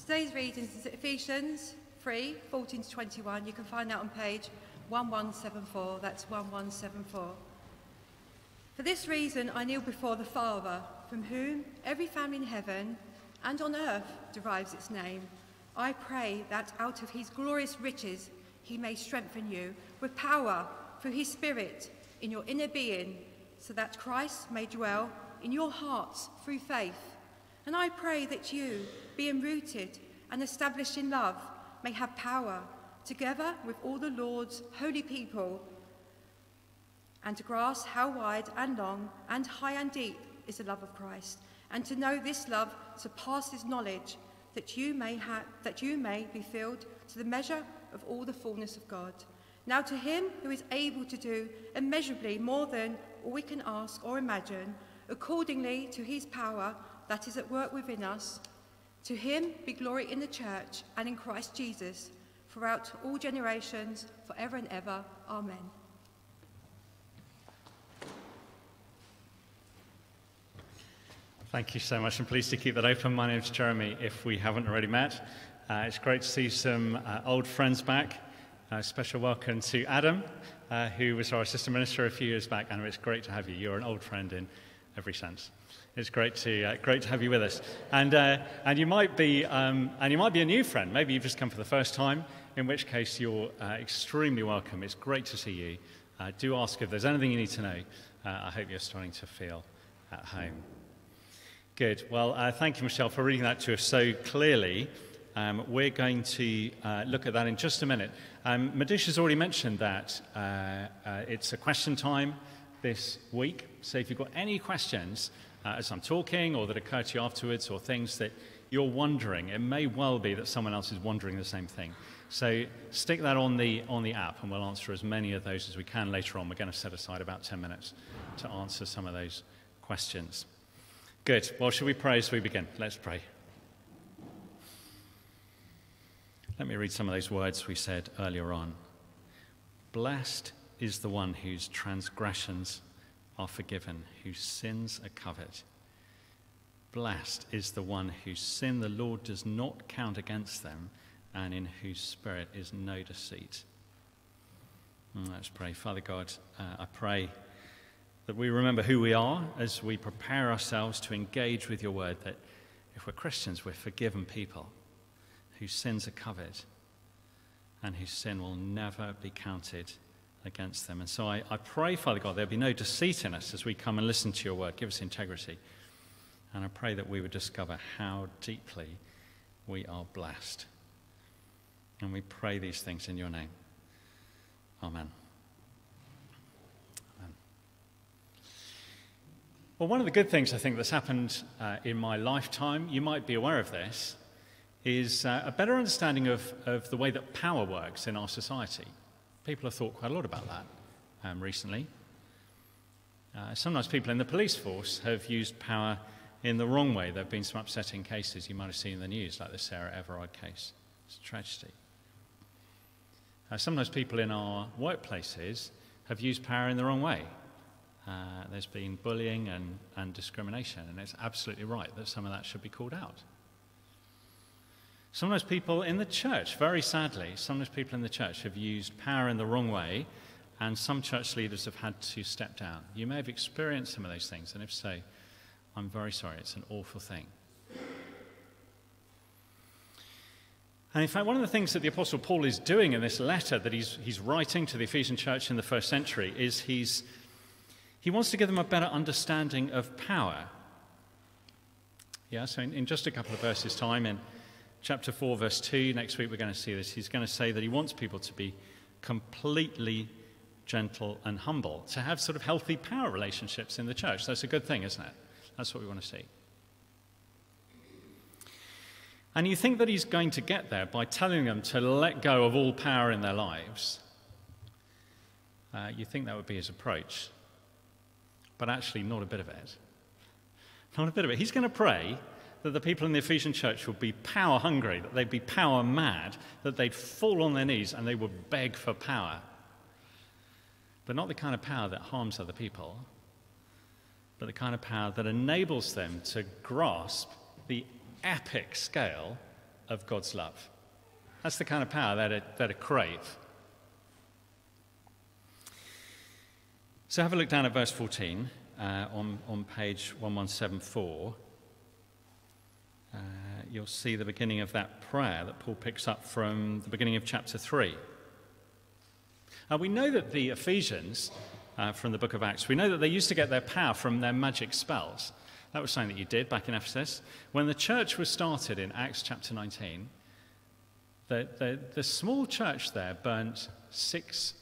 Today's reading is Ephesians 3 14 to 21. You can find that on page 1174. That's 1174. For this reason, I kneel before the Father, from whom every family in heaven and on earth derives its name. I pray that out of his glorious riches he may strengthen you with power through his Spirit in your inner being, so that Christ may dwell in your hearts through faith. And I pray that you, being rooted and established in love, may have power, together with all the Lord's holy people, and to grasp how wide and long and high and deep is the love of Christ, and to know this love surpasses knowledge, that you may, ha- that you may be filled to the measure of all the fullness of God. Now to him who is able to do immeasurably more than all we can ask or imagine, accordingly to his power that is at work within us, to him be glory in the church and in Christ Jesus, throughout all generations, forever and ever. Amen. Thank you so much. I'm pleased to keep that open. My name's Jeremy, if we haven't already met. Uh, it's great to see some uh, old friends back. Uh, special welcome to Adam, uh, who was our assistant minister a few years back. and it's great to have you. You're an old friend in every sense. It's great to, uh, great to have you with us. And, uh, and, you might be, um, and you might be a new friend. Maybe you've just come for the first time, in which case you're extremely welcome. It's great to see you. do ask if there's anything you need to know. I hope you're starting to feel at home. Good. Well, uh, thank you, Michelle, for reading that to us so clearly. Um, we're going to uh, look at that in just a minute. Um, Madish has already mentioned that uh, uh, it's a question time this week. So if you've got any questions uh, as I'm talking or that occur to you afterwards or things that you're wondering, it may well be that someone else is wondering the same thing. So stick that on the, on the app and we'll answer as many of those as we can later on. We're going to set aside about 10 minutes to answer some of those questions. Good. Well, shall we pray as we begin? Let's pray. Let me read some of those words we said earlier on. Blessed is the one whose transgressions are forgiven, whose sins are covered. Blessed is the one whose sin the Lord does not count against them, and in whose spirit is no deceit. Mm, let's pray. Father God, uh, I pray that we remember who we are as we prepare ourselves to engage with your word, that if we're Christians, we're forgiven people whose sins are covered and whose sin will never be counted against them. And so I, I pray, Father God, there'll be no deceit in us as we come and listen to your word. Give us integrity. And I pray that we would discover how deeply we are blessed. And we pray these things in your name. Amen. Well, one of the good things I think that's happened uh, in my lifetime, you might be aware of this, is uh, a better understanding of, of the way that power works in our society. People have thought quite a lot about that um, recently. Uh, sometimes people in the police force have used power in the wrong way. There have been some upsetting cases you might have seen in the news, like the Sarah Everard case. It's a tragedy. Uh, sometimes people in our workplaces have used power in the wrong way. Uh, there's been bullying and, and discrimination, and it's absolutely right that some of that should be called out. Sometimes people in the church, very sadly, sometimes people in the church have used power in the wrong way, and some church leaders have had to step down. You may have experienced some of those things, and if so, I'm very sorry. It's an awful thing. And in fact, one of the things that the Apostle Paul is doing in this letter that he's, he's writing to the Ephesian church in the first century is he's he wants to give them a better understanding of power. Yeah, so in, in just a couple of verses' time, in chapter 4, verse 2, next week we're going to see this. He's going to say that he wants people to be completely gentle and humble, to have sort of healthy power relationships in the church. That's a good thing, isn't it? That's what we want to see. And you think that he's going to get there by telling them to let go of all power in their lives. Uh, you think that would be his approach but actually not a bit of it. Not a bit of it. He's going to pray that the people in the Ephesian church would be power hungry, that they'd be power mad, that they'd fall on their knees and they would beg for power. But not the kind of power that harms other people, but the kind of power that enables them to grasp the epic scale of God's love. That's the kind of power that it, that it crave. So have a look down at verse 14 uh, on, on page 1174. Uh, you'll see the beginning of that prayer that Paul picks up from the beginning of chapter 3. Uh, we know that the Ephesians uh, from the book of Acts, we know that they used to get their power from their magic spells. That was something that you did back in Ephesus. When the church was started in Acts chapter 19, the, the, the small church there burnt six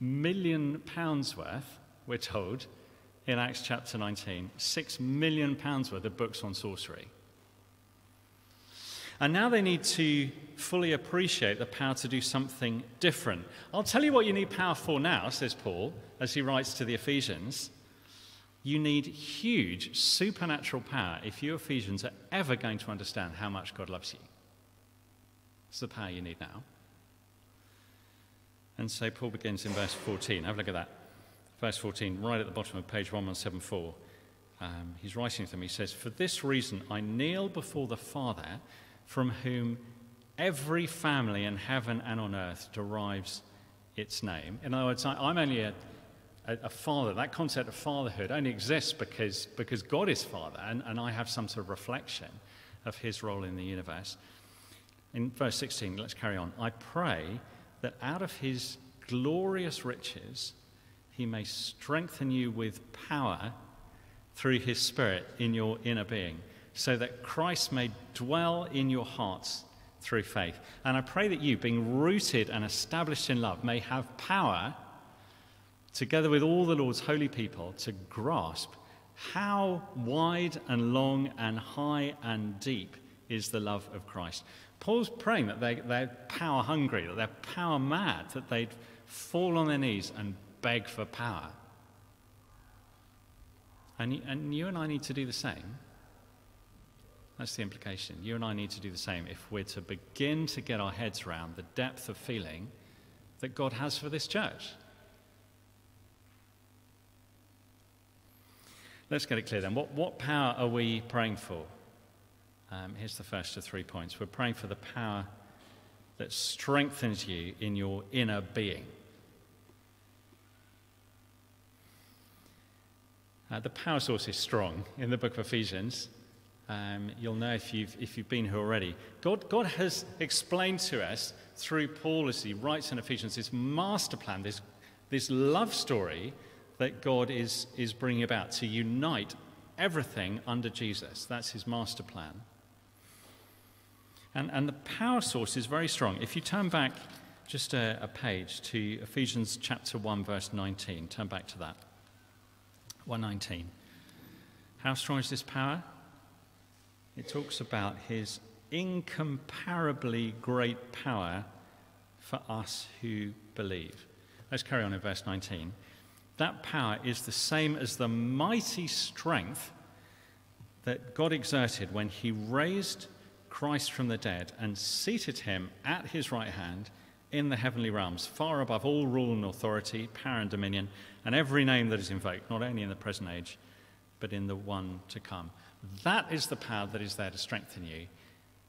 million pounds worth, we're told, in Acts chapter 19. Six million pounds worth of books on sorcery. And now they need to fully appreciate the power to do something different. I'll tell you what you need power for now, says Paul, as he writes to the Ephesians. You need huge supernatural power if you Ephesians are ever going to understand how much God loves you. It's the power you need now. And so Paul begins in verse 14. Have a look at that. Verse 14, right at the bottom of page 1174. Um, he's writing to them. He says, For this reason I kneel before the Father, from whom every family in heaven and on earth derives its name. In other words, I, am only a, a, a, father. That concept of fatherhood only exists because, because God is Father, and, and I have some sort of reflection of his role in the universe in verse 16, let's carry on. I pray that out of his glorious riches he may strengthen you with power through his Spirit in your inner being, so that Christ may dwell in your hearts through faith. And I pray that you, being rooted and established in love, may have power, together with all the Lord's holy people, to grasp how wide and long and high and deep is the love of Christ. Paul's praying that they, they're power hungry, that they're power mad, that they'd fall on their knees and beg for power. And, and you and I need to do the same. That's the implication. You and I need to do the same if we're to begin to get our heads around the depth of feeling that God has for this church. Let's get it clear then. What, what power are we praying for? Um, here's the first of three points. We're praying for the power that strengthens you in your inner being. Uh, the power source is strong in the book of Ephesians. Um, you'll know if you've, if you've been here already. God, God has explained to us through Paul as he writes in Ephesians this master plan, this, this love story that God is, is bringing about to unite everything under Jesus. That's his master plan. And, and the power source is very strong. If you turn back just a, a page to Ephesians chapter 1, verse 19, turn back to that. 119. How strong is this power? It talks about his incomparably great power for us who believe. Let's carry on in verse 19. That power is the same as the mighty strength that God exerted when he raised Christ from the dead and seated him at his right hand in the heavenly realms, far above all rule and authority, power and dominion, and every name that is invoked, not only in the present age, but in the one to come. That is the power that is there to strengthen you,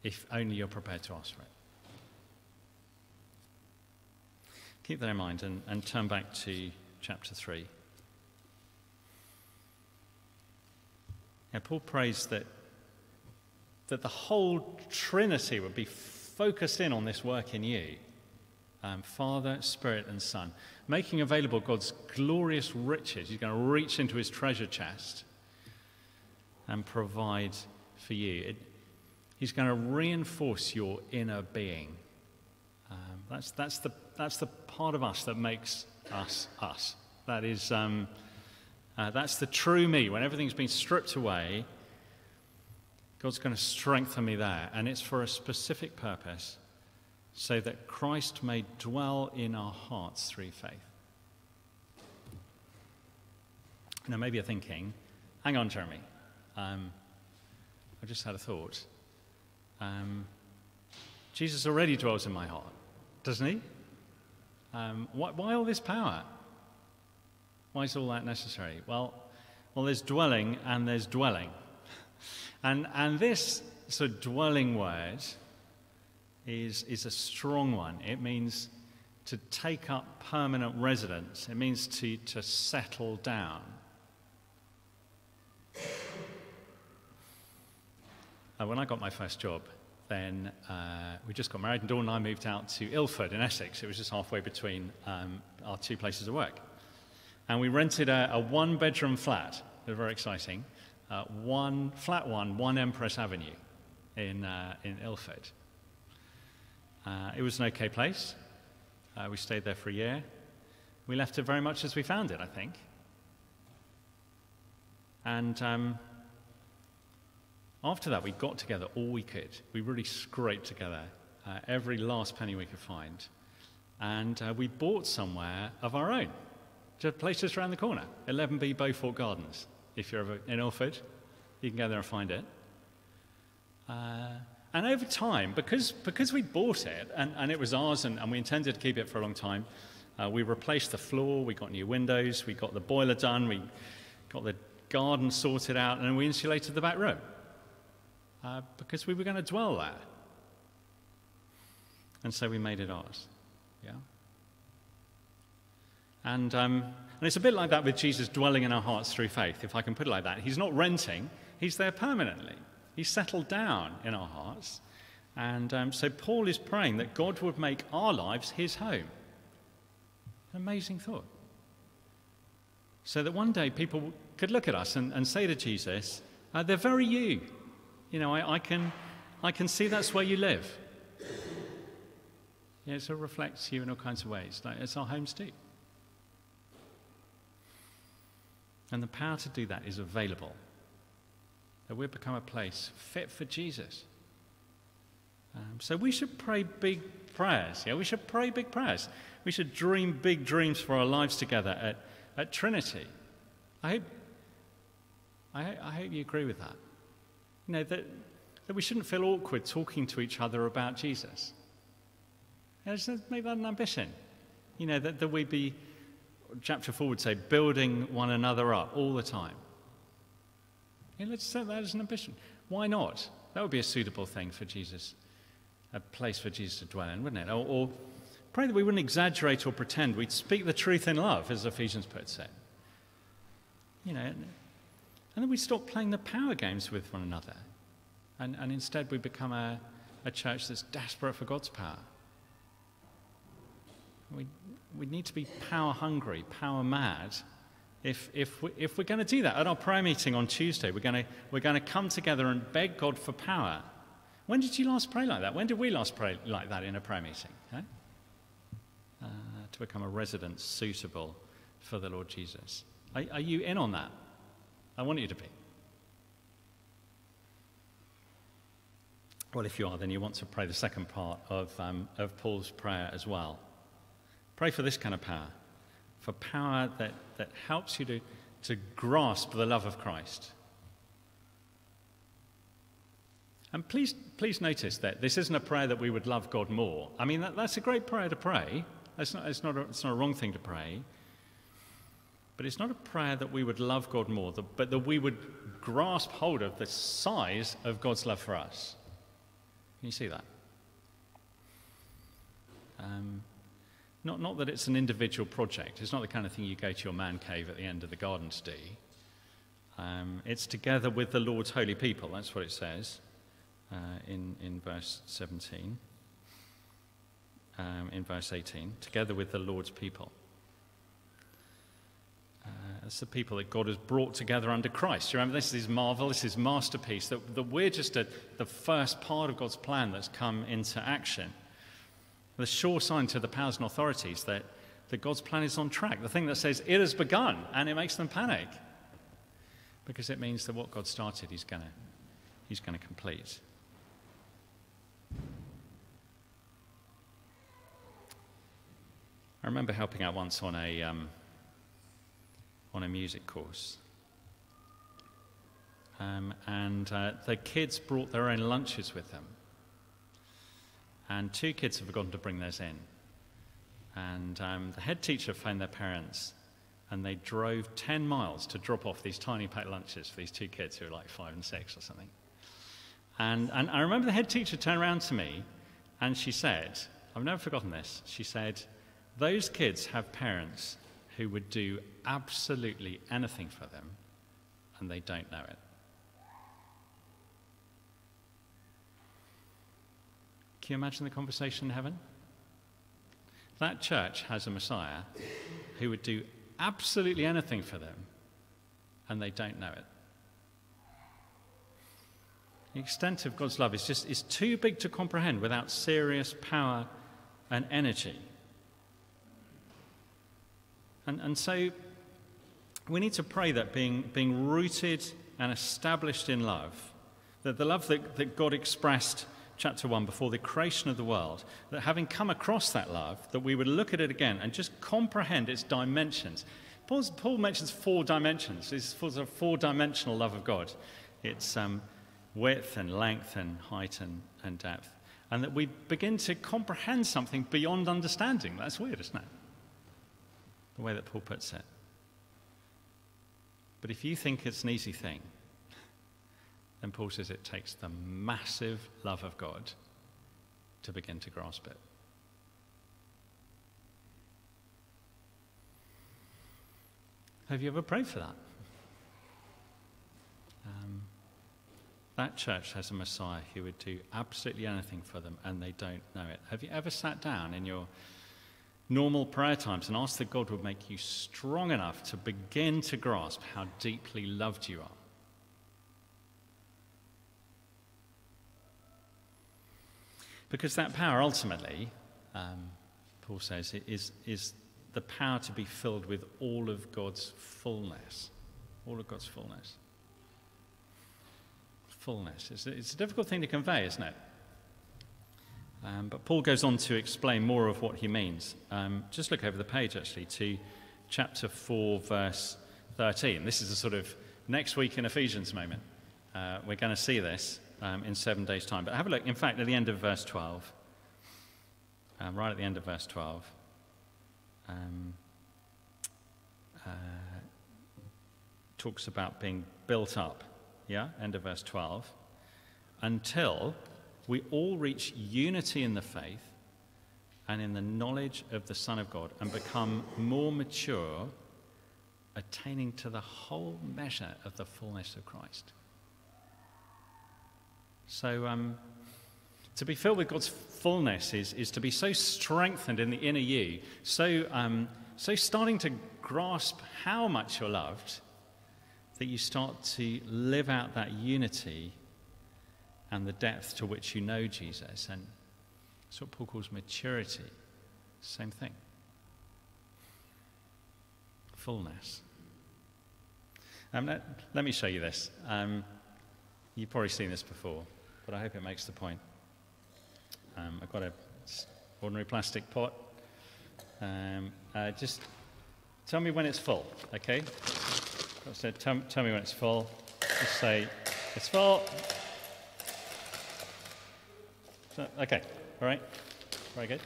if only you're prepared to ask for it. Keep that in mind and, and turn back to chapter 3. Now, Paul prays that that the whole Trinity would be focused in on this work in you um, Father, Spirit, and Son, making available God's glorious riches. He's going to reach into his treasure chest and provide for you. It, he's going to reinforce your inner being. Um, that's, that's, the, that's the part of us that makes us us. That is, um, uh, that's the true me. When everything's been stripped away, God's going to strengthen me there, and it's for a specific purpose so that Christ may dwell in our hearts through faith. Now, maybe you're thinking, hang on, Jeremy. Um, I just had a thought. Um, Jesus already dwells in my heart, doesn't he? Um, why, why, all this power? Why is all that necessary? Well, well, there's dwelling and there's dwelling. And, and this sort of dwelling word is, is a strong one. It means to take up permanent residence, it means to, to settle down. Uh, when I got my first job, then uh, we just got married, and Dawn and I moved out to Ilford in Essex. It was just halfway between um, our two places of work. And we rented a, a one bedroom flat. It was very exciting. Uh, one, flat one, one Empress Avenue in, uh, in Ilford. Uh, it was an okay place. Uh, we stayed there for a year. We left it very much as we found it, I think. And um, after that, we got together all we could. We really scraped together uh, every last penny we could find. And uh, we bought somewhere of our own, just a place just around the corner 11B Beaufort Gardens. If you're ever in Ilford, you can go there and find it. Uh, and over time, because, because we bought it and, and it was ours and, and we intended to keep it for a long time, uh, we replaced the floor, we got new windows, we got the boiler done, we got the garden sorted out, and we insulated the back room uh, because we were going to dwell there. And so we made it ours. Yeah? And, um, and it's a bit like that with Jesus dwelling in our hearts through faith, if I can put it like that. He's not renting, he's there permanently. He's settled down in our hearts. And um, so Paul is praying that God would make our lives his home. An amazing thought. So that one day people could look at us and, and say to Jesus, uh, They're very you. You know, I, I, can, I can see that's where you live. Yeah, it sort of reflects you in all kinds of ways. Like it's our homes too. And the power to do that is available. That we've become a place fit for Jesus. Um, so we should pray big prayers. Yeah, we should pray big prayers. We should dream big dreams for our lives together at, at Trinity. I hope, I, I hope you agree with that. You know, that, that we shouldn't feel awkward talking to each other about Jesus. Make that an ambition. You know, that, that we be, chapter 4 would say, building one another up all the time. Let's set that as an ambition. Why not? That would be a suitable thing for Jesus, a place for Jesus to dwell in, wouldn't it? Or, or pray that we wouldn't exaggerate or pretend. We'd speak the truth in love, as Ephesians puts it. You know, and then we stop playing the power games with one another. And, and instead, we become a, a church that's desperate for God's power. We, we need to be power hungry, power mad. If, if, we, if we're going to do that at our prayer meeting on Tuesday, we're going to, we're to come together and beg God for power. When did you last pray like that? When did we last pray like that in a prayer meeting? Okay? Uh, to become a resident suitable for the Lord Jesus. Are, are you in on that? I want you to be. Well, if you are, then you want to pray the second part of, um, of Paul's prayer as well. Pray for this kind of power, for power that, that helps you to, to grasp the love of Christ. And please, please notice that this isn't a prayer that we would love God more. I mean, that, that's a great prayer to pray. It's not, it's, not a, it's not a wrong thing to pray. But it's not a prayer that we would love God more, but that we would grasp hold of the size of God's love for us. Can you see that? Um, not, not that it's an individual project. It's not the kind of thing you go to your man cave at the end of the garden to do. Um, it's together with the Lord's holy people. That's what it says uh, in, in verse 17. Um, in verse 18. Together with the Lord's people. It's the people that God has brought together under Christ. You remember, this is marvel, this is masterpiece, that, that we're just a, the first part of God's plan that's come into action. The sure sign to the powers and authorities that, that God's plan is on track. The thing that says it has begun, and it makes them panic. Because it means that what God started, He's going he's gonna complete. I remember helping out once on a. Um, on a music course. Um, and uh, the kids brought their own lunches with them. And two kids have forgotten to bring theirs in. And um, the head teacher phoned their parents, and they drove 10 miles to drop off these tiny packed lunches for these two kids who were like five and six or something. And, and I remember the head teacher turned around to me and she said, I've never forgotten this. She said, Those kids have parents who would do absolutely anything for them, and they don't know it. Can you imagine the conversation in heaven? That church has a Messiah who would do absolutely anything for them, and they don't know it. The extent of God's love is just is too big to comprehend without serious power and energy. And, and so we need to pray that being, being rooted and established in love, that the love that, that God expressed chapter 1 before the creation of the world, that having come across that love, that we would look at it again and just comprehend its dimensions. Paul's, Paul mentions four dimensions. It's a four dimensional love of God. It's um, width and length and height and, and depth. And that we begin to comprehend something beyond understanding. That's weird, isn't it? The way that Paul puts it. But if you think it's an easy thing, then Paul says it takes the massive love of God to begin to grasp it. Have you ever prayed for that? Um, that church has a Messiah who would do absolutely anything for them and they don't know it. Have you ever sat down in your normal prayer times and ask that God would make you strong enough to begin to grasp how deeply loved you are? Because that power ultimately, um, Paul says, is, is the power to be filled with all of God's fullness. All of God's fullness fullness. It's it's a difficult thing to convey, isn't it? Um, but Paul goes on to explain more of what he means. Um, just look over the page, actually, to chapter 4, verse 13. This is a sort of next week in Ephesians moment. Uh, we're going to see this um, in seven days' time. But have a look, in fact, at the end of verse 12. Um, right at the end of verse 12. Um, uh, talks about being built up yeah, end of verse 12, until we all reach unity in the faith and in the knowledge of the Son of God and become more mature, attaining to the whole measure of the fullness of Christ. So, um, to be filled with God's fullness is, is to be so strengthened in the inner you, so, um, so starting to grasp how much you're loved that you start to live out that unity and the depth to which you know Jesus. And that's what Paul calls maturity. Same thing. Fullness. Um, let, let, me show you this. Um, you've probably seen this before, but I hope it makes the point. Um, I've got an ordinary plastic pot. Um, uh, just tell me when it's full, okay? So tell, tell me when it's full. Just say, it's full. So, okay, all right. Very good.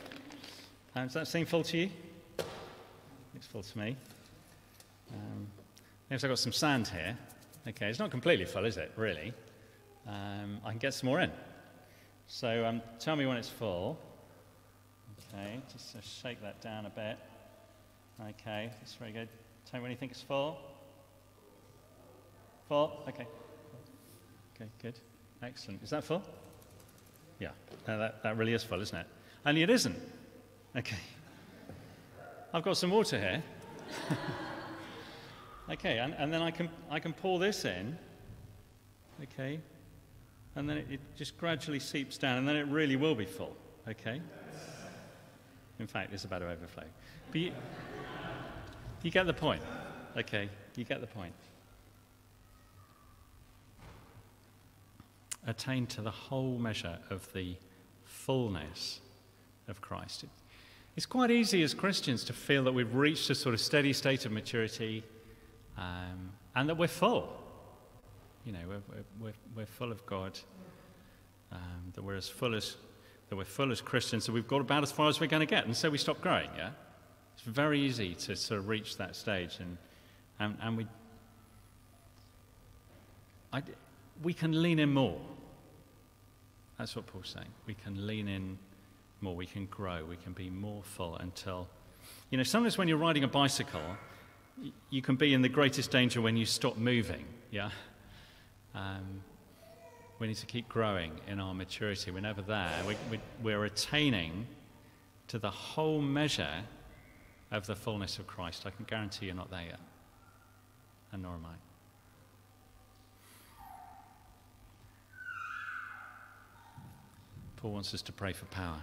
And does that seem full to you? It's full to me. Um, I've got some sand here. Okay, it's not completely full, is it, really? Um, I can get some more in. So um, tell me when it's full. Okay, just uh, shake that down a bit. Okay, that's very good. Tell me when you think it's full. Full? Okay. Okay, good. Excellent. Is that full? Yeah, that, that really is full, isn't it? Only it isn't. Okay. I've got some water here. okay, and, and then I can, I can pour this in. Okay. And then it, it just gradually seeps down, and then it really will be full. Okay. In fact, it's about to overflow. But you, you get the point. Okay, you get the point. Attain to the whole measure of the fullness of Christ. It's quite easy as Christians to feel that we've reached a sort of steady state of maturity um, and that we're full. You know, we're, we're, we're full of God, um, that we're as full as that we're full as Christians, so we've got about as far as we're going to get, and so we stop growing. Yeah, it's very easy to sort of reach that stage, and and, and we I, we can lean in more. That's what Paul's saying. We can lean in more. We can grow. We can be more full until, you know, sometimes when you're riding a bicycle, you can be in the greatest danger when you stop moving. Yeah. Um, we need to keep growing in our maturity. We're never there. We, we, we're attaining to the whole measure of the fullness of Christ. I can guarantee you're not there yet. And nor am I. Paul wants us to pray for power.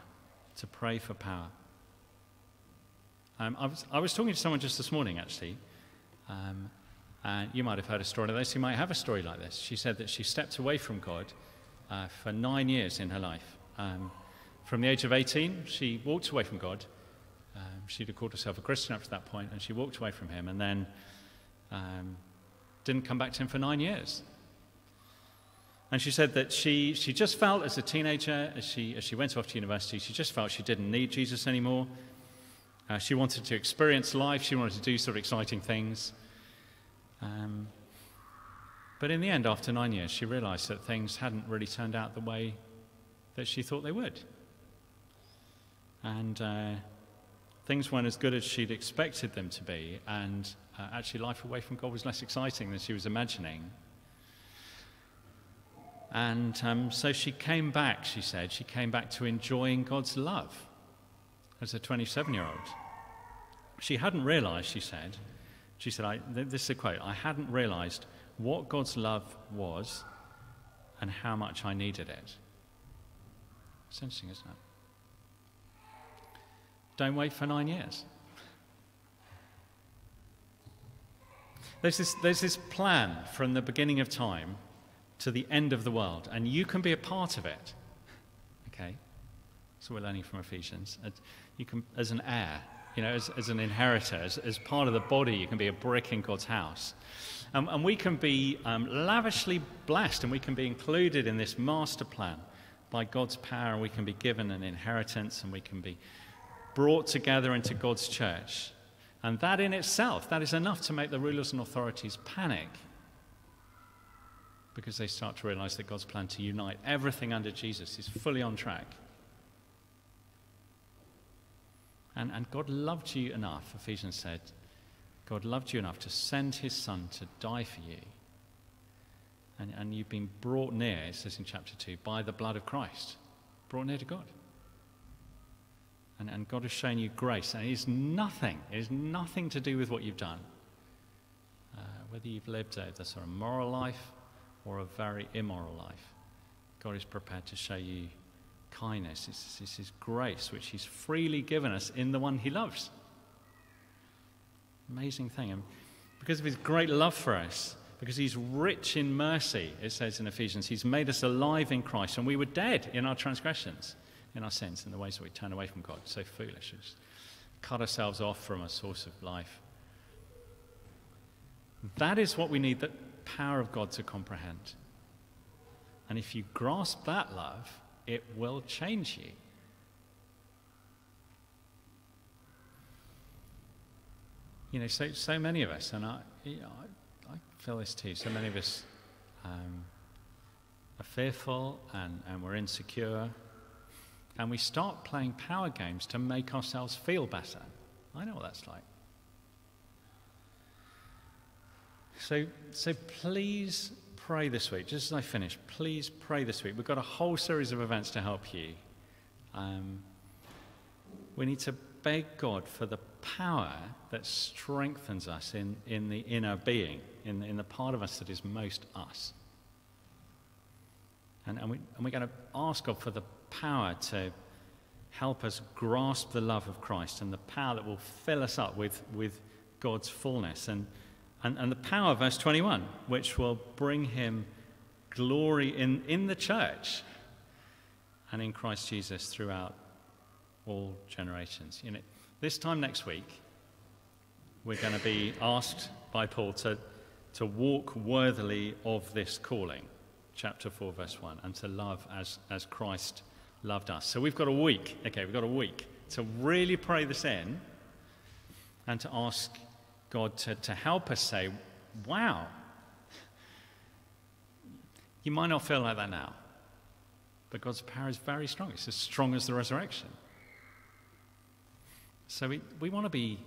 To pray for power. Um, I, was, I was talking to someone just this morning, actually. Um, and you might have heard a story like this. You might have a story like this. She said that she stepped away from God uh, for nine years in her life. Um, from the age of 18, she walked away from God. Um, she'd have called herself a Christian up to that point, and she walked away from Him and then um, didn't come back to Him for nine years. And she said that she, she just felt as a teenager, as she, as she went off to university, she just felt she didn't need Jesus anymore. Uh, she wanted to experience life, she wanted to do sort of exciting things. Um, but in the end, after nine years, she realized that things hadn't really turned out the way that she thought they would. And uh, things weren't as good as she'd expected them to be. And uh, actually, life away from God was less exciting than she was imagining. And um, so she came back, she said, she came back to enjoying God's love as a 27 year old. She hadn't realized, she said, she said, this is a quote, I hadn't realized what God's love was and how much I needed it. It's interesting, isn't it? Don't wait for nine years. There's this, there's this plan from the beginning of time to the end of the world, and you can be a part of it. Okay? So we're learning from Ephesians. You can, as an heir, you know, as, as an inheritor, as, as part of the body, you can be a brick in God's house. Um, and we can be um, lavishly blessed and we can be included in this master plan by God's power, and we can be given an inheritance and we can be brought together into God's church. And that in itself, that is enough to make the rulers and authorities panic because they start to realize that God's plan to unite everything under Jesus is fully on track. And, and God loved you enough, Ephesians said, God loved you enough to send his son to die for you. And, and you've been brought near, it says in chapter 2, by the blood of Christ. Brought near to God. And, and God has shown you grace. And it is nothing, it is nothing to do with what you've done. Uh, whether you've lived a, a sort of moral life or a very immoral life, God is prepared to show you kindness, it's, it's His grace, which He's freely given us in the one He loves. Amazing thing. And because of His great love for us, because He's rich in mercy, it says in Ephesians, He's made us alive in Christ, and we were dead in our transgressions, in our sins, in the ways that we turn away from God. So foolish. Just cut ourselves off from a source of life. That is what we need the power of God to comprehend. And if you grasp that love, it will change you. You know, so, so many of us, and I, you know, I, I feel this too, so many of us um, are fearful and, and we're insecure, and we start playing power games to make ourselves feel better. I know what that's like. So, so please pray this week, just as I finish, please pray this week. We've got a whole series of events to help you. Um, we need to beg God for the power that strengthens us in, in the inner being, in, in the part of us that is most us. And, and, we, and we're going to ask God for the power to help us grasp the love of Christ and the power that will fill us up with, with God's fullness. And and, and the power, verse 21, which will bring him glory in, in the church and in Christ Jesus throughout all generations. You know, this time next week, we're going to be asked by Paul to, to walk worthily of this calling, chapter 4, verse 1, and to love as, as Christ loved us. So we've got a week, okay, we've got a week to really pray this in and to ask God to, to help us say, wow, you might not feel like that now, but God's power is very strong. It's as strong as the resurrection. So we, we want to be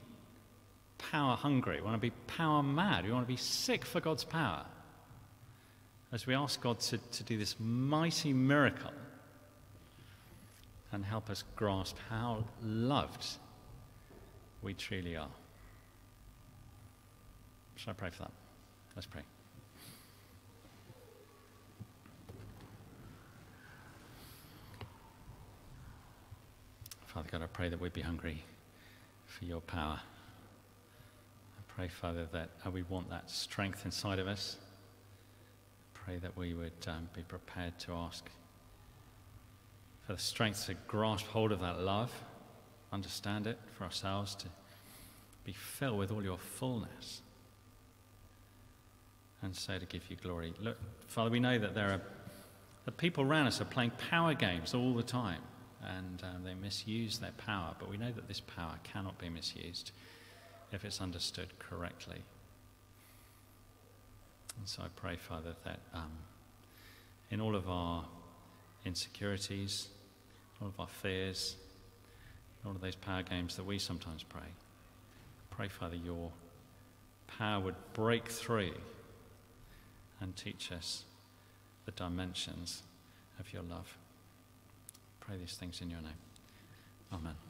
power hungry. We want to be power mad. We want to be sick for God's power. As we ask God to, to do this mighty miracle and help us grasp how loved we truly are. Shall I pray for that? Let's pray. Father God, I pray that we'd be hungry for your power. I pray, Father, that uh, we want that strength inside of us. I pray that we would um, be prepared to ask for the strength to grasp hold of that love, understand it for ourselves, to be filled with all your fullness, and so to give you glory. Look, Father, we know that there are that people around us are playing power games all the time and um, they misuse their power. But we know that this power cannot be misused if it's understood correctly. And so I pray, Father, that um, in all of our insecurities, all of our fears, all of those power games that we sometimes pray, pray, Father, your power would break through and teach us the dimensions of your love pray these things in your name. Amen.